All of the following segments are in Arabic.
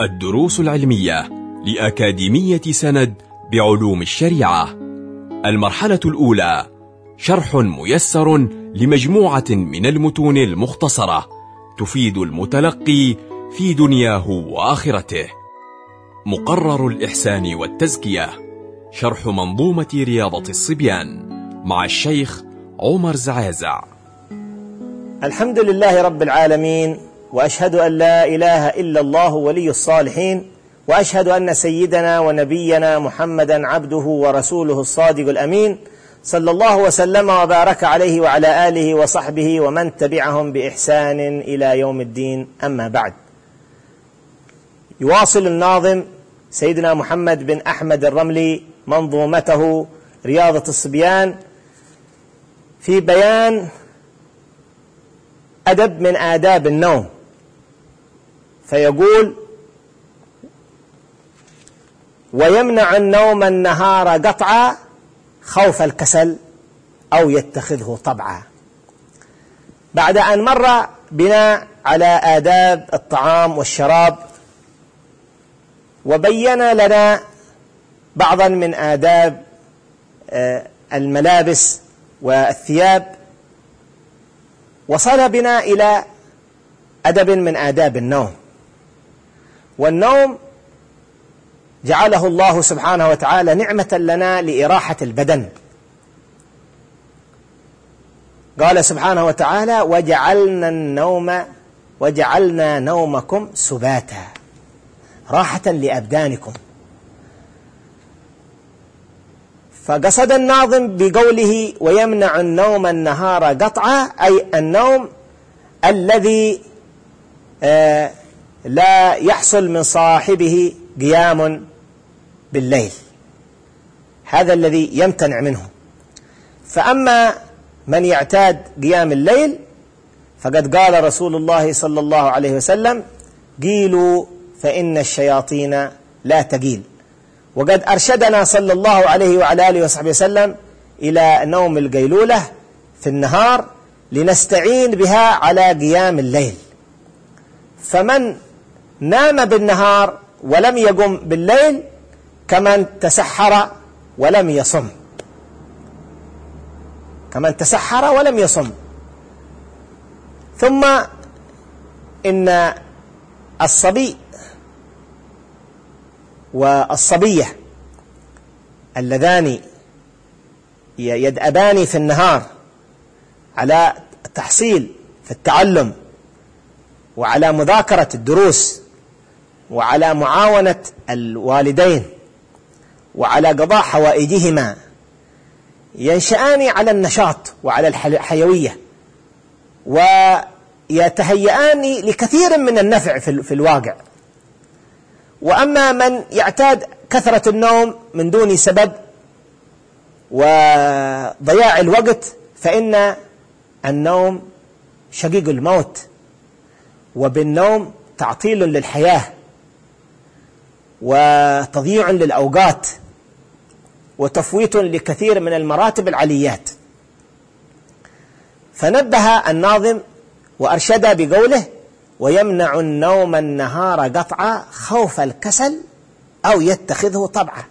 الدروس العلمية لأكاديمية سند بعلوم الشريعة. المرحلة الأولى شرح ميسر لمجموعة من المتون المختصرة تفيد المتلقي في دنياه وآخرته. مقرر الإحسان والتزكية شرح منظومة رياضة الصبيان مع الشيخ عمر زعازع. الحمد لله رب العالمين وأشهد أن لا إله إلا الله ولي الصالحين وأشهد أن سيدنا ونبينا محمدا عبده ورسوله الصادق الأمين صلى الله وسلم وبارك عليه وعلى آله وصحبه ومن تبعهم بإحسان إلى يوم الدين. أما بعد يواصل الناظم سيدنا محمد بن أحمد الرملي منظومته رياضه الصبيان في بيان أدب من آداب النوم. فيقول ويمنع النوم النهار قطعا خوف الكسل أو يتخذه طبعا. بعد أن مر بنا على آداب الطعام والشراب وبين لنا بعضا من آداب الملابس والثياب وصل بنا إلى أدب من آداب النوم. والنوم جعله الله سبحانه وتعالى نعمة لنا لإراحة البدن. قال سبحانه وتعالى وجعلنا النوم وجعلنا نومكم سباتا راحة لأبدانكم. فقصد الناظم بقوله ويمنع النوم النهار قطعا أي النوم الذي آه لا يحصل من صاحبه قيام بالليل. هذا الذي يمتنع منه. فأما من يعتاد قيام الليل فقد قال رسول الله صلى الله عليه وسلم قيلوا فإن الشياطين لا تقيل. وقد أرشدنا صلى الله عليه وعلى آله وصحبه وسلم إلى نوم القيلولة في النهار لنستعين بها على قيام الليل. فمن نام بالنهار ولم يقم بالليل كمن تسحر ولم يصم. كمن تسحر ولم يصم. ثم إن الصبي والصبية اللذان يدأبان في النهار على التحصيل في التعلم وعلى مذاكرة الدروس وعلى معاونة الوالدين وعلى قضاء حوائجهما ينشآن على النشاط وعلى الحيوية ويتهيئان لكثير من النفع في الواقع. وأما من يعتاد كثرة النوم من دون سبب وضياع الوقت فإن النوم شقيق الموت وبالنوم تعطيل للحياة. وتضييع للأوقات وتفويت لكثير من المراتب العليات فنبه الناظم وأرشد بقوله ويمنع النوم النهار قطعا خوف الكسل أو يتخذه طبعا.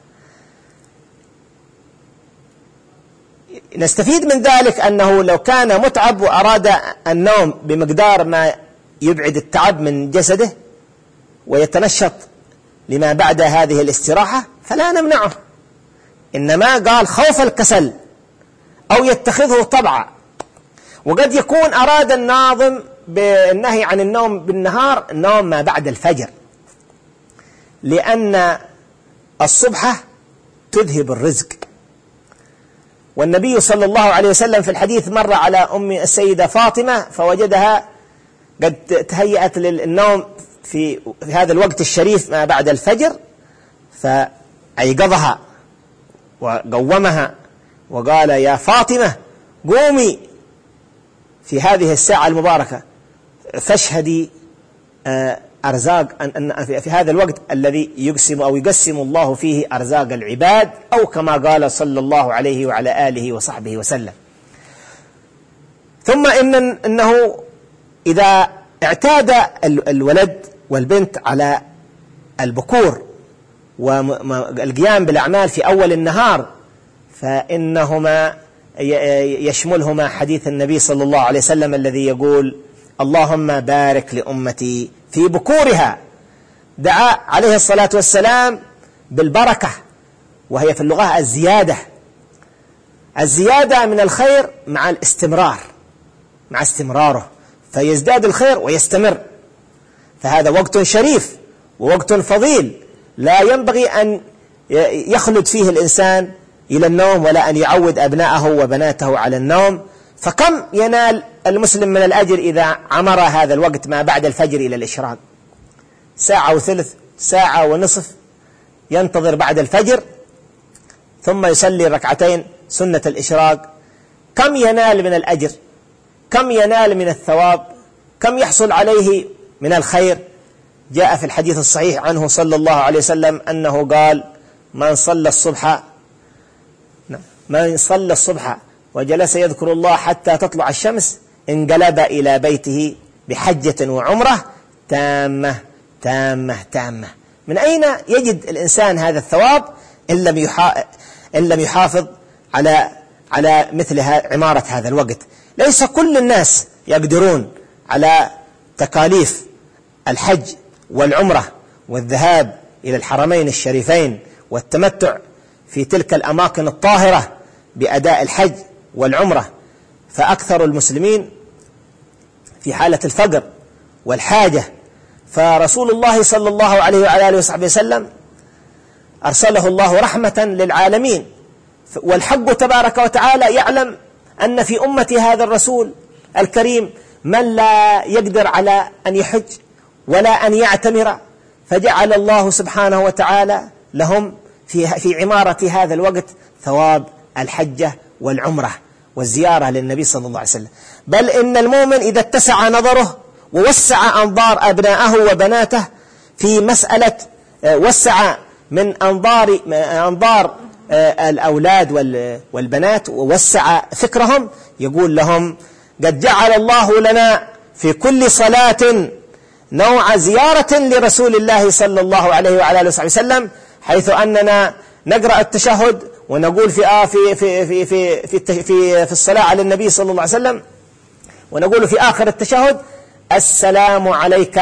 نستفيد من ذلك أنه لو كان متعب وأراد النوم بمقدار ما يبعد التعب من جسده ويتنشط لما بعد هذه الاستراحة فلا نمنعه. إنما قال خوف الكسل أو يتخذه طبعا. وقد يكون أراد الناظم بالنهي عن النوم بالنهار النوم ما بعد الفجر. لأن الصبحة تذهب الرزق. والنبي صلى الله عليه وسلم في الحديث مر على أم السيدة فاطمة فوجدها قد تهيأت للنوم في, هذا الوقت الشريف ما بعد الفجر فأيقظها وقومها وقال يا فاطمة قومي في هذه الساعة المباركة فاشهدي أرزاق أن في هذا الوقت الذي يقسم أو يقسم الله فيه أرزاق العباد أو كما قال صلى الله عليه وعلى آله وصحبه وسلم. ثم إن أنه إذا اعتاد الولد والبنت على البكور والقيام بالأعمال في أول النهار فإنهما يشملهما حديث النبي صلى الله عليه وسلم الذي يقول اللهم بارك لأمتي في بكورها. دعا عليه الصلاة والسلام بالبركة وهي في اللغة الزيادة. الزيادة من الخير مع الاستمرار مع استمراره فيزداد الخير ويستمر. فهذا وقت شريف ووقت فضيل. لا ينبغي أن يخلد فيه الإنسان إلى النوم ولا أن يعود أبناءه وبناته على النوم. فكم ينال المسلم من الأجر إذا عمر هذا الوقت ما بعد الفجر إلى الإشراق؟ ساعة وثلث ساعة ونصف ينتظر بعد الفجر ثم يصلي ركعتين سنة الإشراق. كم ينال من الأجر؟ كم ينال من الثواب؟ كم يحصل عليه من الخير. جاء في الحديث الصحيح عنه صلى الله عليه وسلم أنه قال من صلى الصبح من صلى الصبح وجلس يذكر الله حتى تطلع الشمس انقلب إلى بيته بحجة وعمرة تامة تامة تامة. من أين يجد الإنسان هذا الثواب؟ إن لم إن لم يحافظ على على مثل عمارة هذا الوقت. ليس كل الناس يقدرون على تكاليف الحج والعمرة والذهاب إلى الحرمين الشريفين والتمتع في تلك الأماكن الطاهرة بأداء الحج والعمرة فأكثر المسلمين في حالة الفقر والحاجة. فرسول الله صلى الله عليه وعلى آله وصحبه وسلم أرسله الله رحمة للعالمين والحق تبارك وتعالى يعلم أن في أمة هذا الرسول الكريم من لا يقدر على أن يحج ولا أن يعتمر فجعل الله سبحانه وتعالى لهم في في عمارة هذا الوقت ثواب الحجة والعمرة والزيارة للنبي صلى الله عليه وسلم. بل إن المؤمن إذا اتسع نظره ووسع أنظار أبنائه وبناته في مسألة آه، وسع من أنظار أنظار آه، الأولاد والبنات ووسع فكرهم يقول لهم قد جعل الله لنا في كل صلاة نوع زيارة لرسول الله صلى الله عليه وعلى آله وصحبه وسلم حيث أننا نقرأ التشهد ونقول في آه في في في في في في, في الصلاة على النبي صلى الله عليه وسلم ونقول في آخر التشهد السلام عليك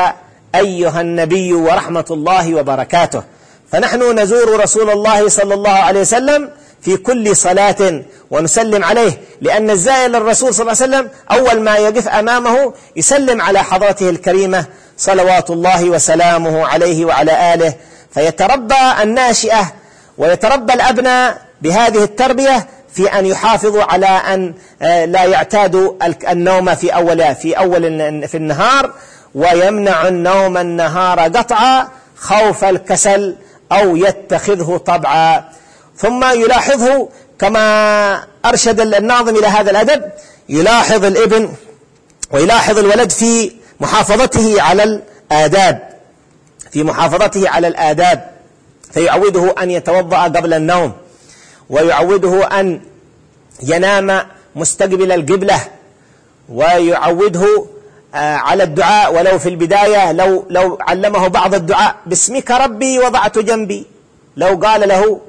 أيها النبي ورحمة الله وبركاته. فنحن نزور رسول الله صلى الله عليه وسلم في كل صلاة ونسلم عليه لأن الزائر للرسول صلى الله عليه وسلم أول ما يقف أمامه يسلم على حضرته الكريمة صلوات الله وسلامه عليه وعلى آله. فيتربى الناشئة ويتربى الأبناء بهذه التربية في أن يحافظوا على أن آه، لا يعتادوا النوم في أول في أول في النهار ويمنع النوم النهار قطعا خوف الكسل أو يتخذه طبعا. ثم يلاحظه كما أرشد الناظم إلى هذا الأدب يلاحظ الابن ويلاحظ الولد في محافظته على الآداب في محافظته على الآداب فيعوده أن يتوضأ قبل النوم ويعوده أن ينام مستقبل القبلة ويعوده آه، على الدعاء ولو في البداية لو لو علمه بعض الدعاء باسمك ربي وضعت جنبي. لو قال له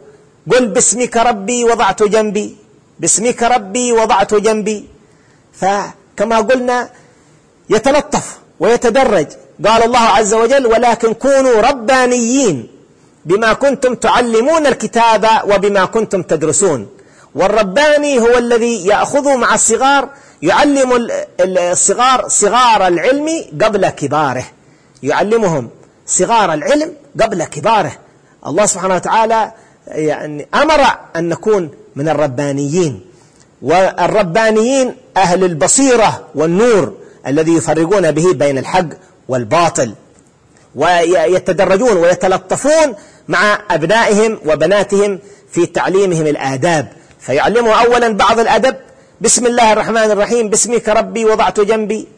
قل باسمك ربي وضعت جنبي. باسمك ربي وضعت جنبي. فكما قلنا يتلطف ويتدرج. قال الله عز وجل ولكن كونوا ربانيين بما كنتم تعلمون الكتاب وبما كنتم تدرسون. والرباني هو الذي يأخذ مع الصغار يعلم الصغار صغار العلم قبل كباره. يعلمهم صغار العلم قبل كباره. الله سبحانه وتعالى يعني أمر أن نكون من الربانيين. والربانيين أهل البصيرة والنور الذي يفرقون به بين الحق والباطل ويتدرجون ويتلطفون مع أبنائهم وبناتهم في تعليمهم الآداب. فيعلموا أولا بعض الأدب بسم الله الرحمن الرحيم باسمك ربي وضعت جنبي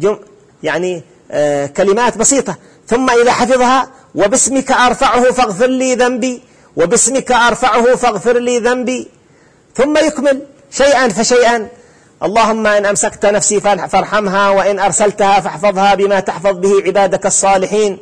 جم يعني آه كلمات بسيطة. ثم إذا حفظها وباسمك أرفعه فاغفر لي ذنبي. وباسمك أرفعه فاغفر لي ذنبي. ثم يكمل شيئا فشيئا. اللهم إن أمسكت نفسي فارحمها وإن أرسلتها فاحفظها بما تحفظ به عبادك الصالحين.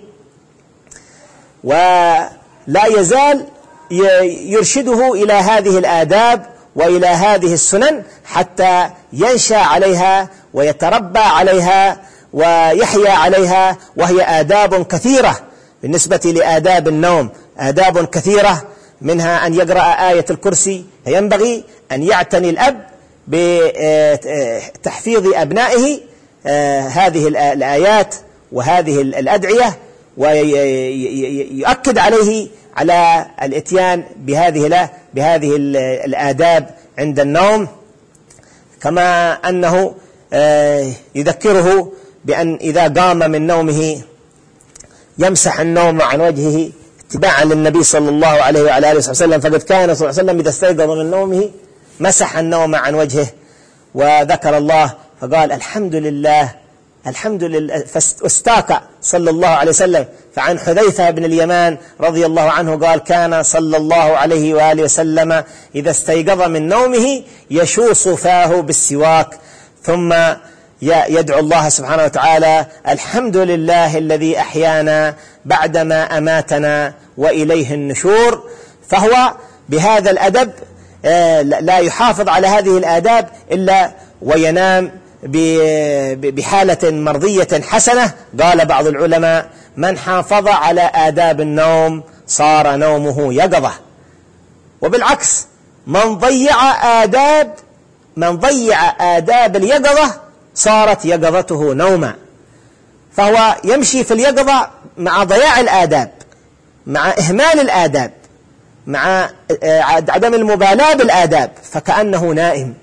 ولا يزال يرشده إلى هذه الآداب وإلى هذه السنن حتى ينشأ عليها ويتربى عليها ويحيا عليها وهي آداب كثيرة بالنسبة لآداب النوم. آداب كثيرة منها أن يقرأ آية الكرسي. فينبغي أن يعتني الأب بتحفيظ أبنائه آه، هذه الآيات وهذه الأدعية ويؤكد عليه على الإتيان بهذه بهذه الآداب عند النوم. كما أنه آه، يذكره بأن إذا قام من نومه يمسح النوم عن وجهه اتباعا للنبي صلى الله عليه وعلى آله وسلم فقد كان صلى الله عليه وسلم إذا استيقظ من نومه مسح النوم عن وجهه وذكر الله فقال الحمد لله الحمد لله فاستاك صلى الله عليه وسلم. فعن حذيفة بن اليمان رضي الله عنه قال كان صلى الله عليه وآله وسلم إذا استيقظ من نومه يشوص فاه بالسواك ثم يدعو الله سبحانه وتعالى الحمد لله الذي أحيانا بعدما أماتنا وإليه النشور. فهو بهذا الأدب آه، لا يحافظ على هذه الآداب إلا وينام بحالة مرضية حسنة. قال بعض العلماء من حافظ على آداب النوم صار نومه يقظة. وبالعكس من ضيع آداب من ضيع آداب اليقظة صارت يقظته نوما. فهو يمشي في اليقظة مع ضياع الآداب مع إهمال الآداب مع آه، عدم المبالاة بالآداب فكأنه نائم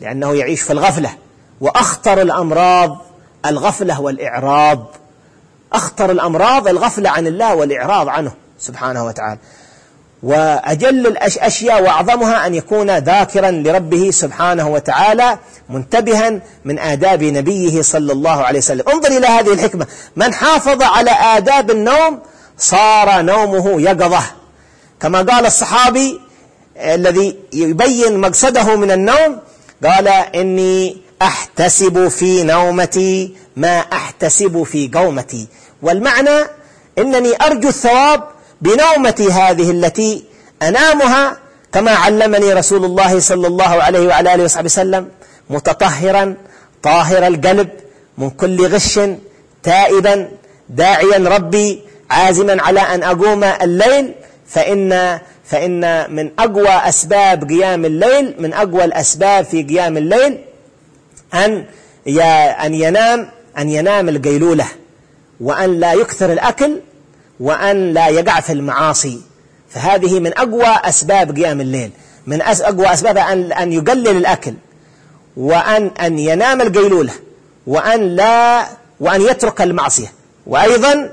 لأنه يعيش في الغفلة. وأخطر الأمراض الغفلة والإعراض. أخطر الأمراض الغفلة عن الله والإعراض عنه سبحانه وتعالى. وأجل الأشياء وأعظمها أن يكون ذاكرا لربه سبحانه وتعالى منتبها من آداب نبيه صلى الله عليه وسلم. انظر إلى هذه الحكمة. من حافظ على آداب النوم صار نومه يقظة. كما قال الصحابي الذي يبين مقصده من النوم قال إني أحتسب في نومتي ما أحتسب في قومتي. والمعنى إنني أرجو الثواب بنومتي هذه التي أنامها كما علمني رسول الله صلى الله عليه وعلى آله وصحبه وسلم متطهرا طاهر القلب من كل غش تائبا داعيا ربي عازما على أن أقوم الليل فإن فإن من أقوى أسباب قيام الليل من أقوى الأسباب في قيام الليل أن أن ينام أن ينام القيلولة وأن لا يكثر الأكل وأن لا يقع في المعاصي. فهذه من أقوى أسباب قيام الليل. من أقوى أسباب أن أن يقلل الأكل. وأن أن ينام القيلولة. وأن لا وأن يترك المعصية. وأيضا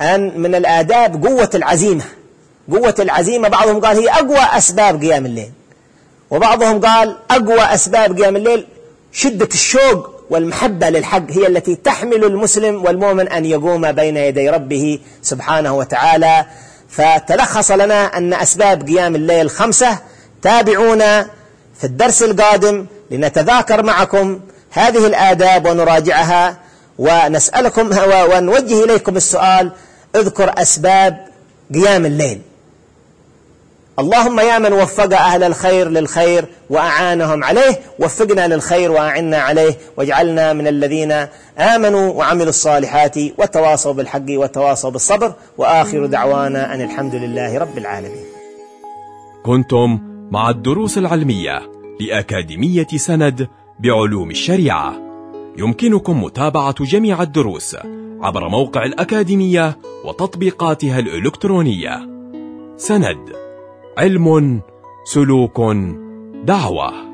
أن من الآداب قوة العزيمة. قوة العزيمة بعضهم قال هي أقوى أسباب قيام الليل. وبعضهم قال أقوى أسباب قيام الليل شدة الشوق والمحبة للحق هي التي تحمل المسلم والمؤمن أن يقوم بين يدي ربه سبحانه وتعالى. فتلخص لنا أن أسباب قيام الليل خمسة. تابعونا في الدرس القادم لنتذاكر معكم هذه الآداب ونراجعها ونسألكم ونوجه إليكم السؤال اذكر أسباب قيام الليل. اللهم يا من وفق أهل الخير للخير وأعانهم عليه وفقنا للخير وأعنا عليه واجعلنا من الذين آمنوا وعملوا الصالحات وتواصوا بالحق وتواصوا بالصبر وآخر دعوانا أن الحمد لله رب العالمين. كنتم مع الدروس العلمية لأكاديمية سند بعلوم الشريعة. يمكنكم متابعة جميع الدروس عبر موقع الأكاديمية وتطبيقاتها الإلكترونية. سند علم سلوك دعوة.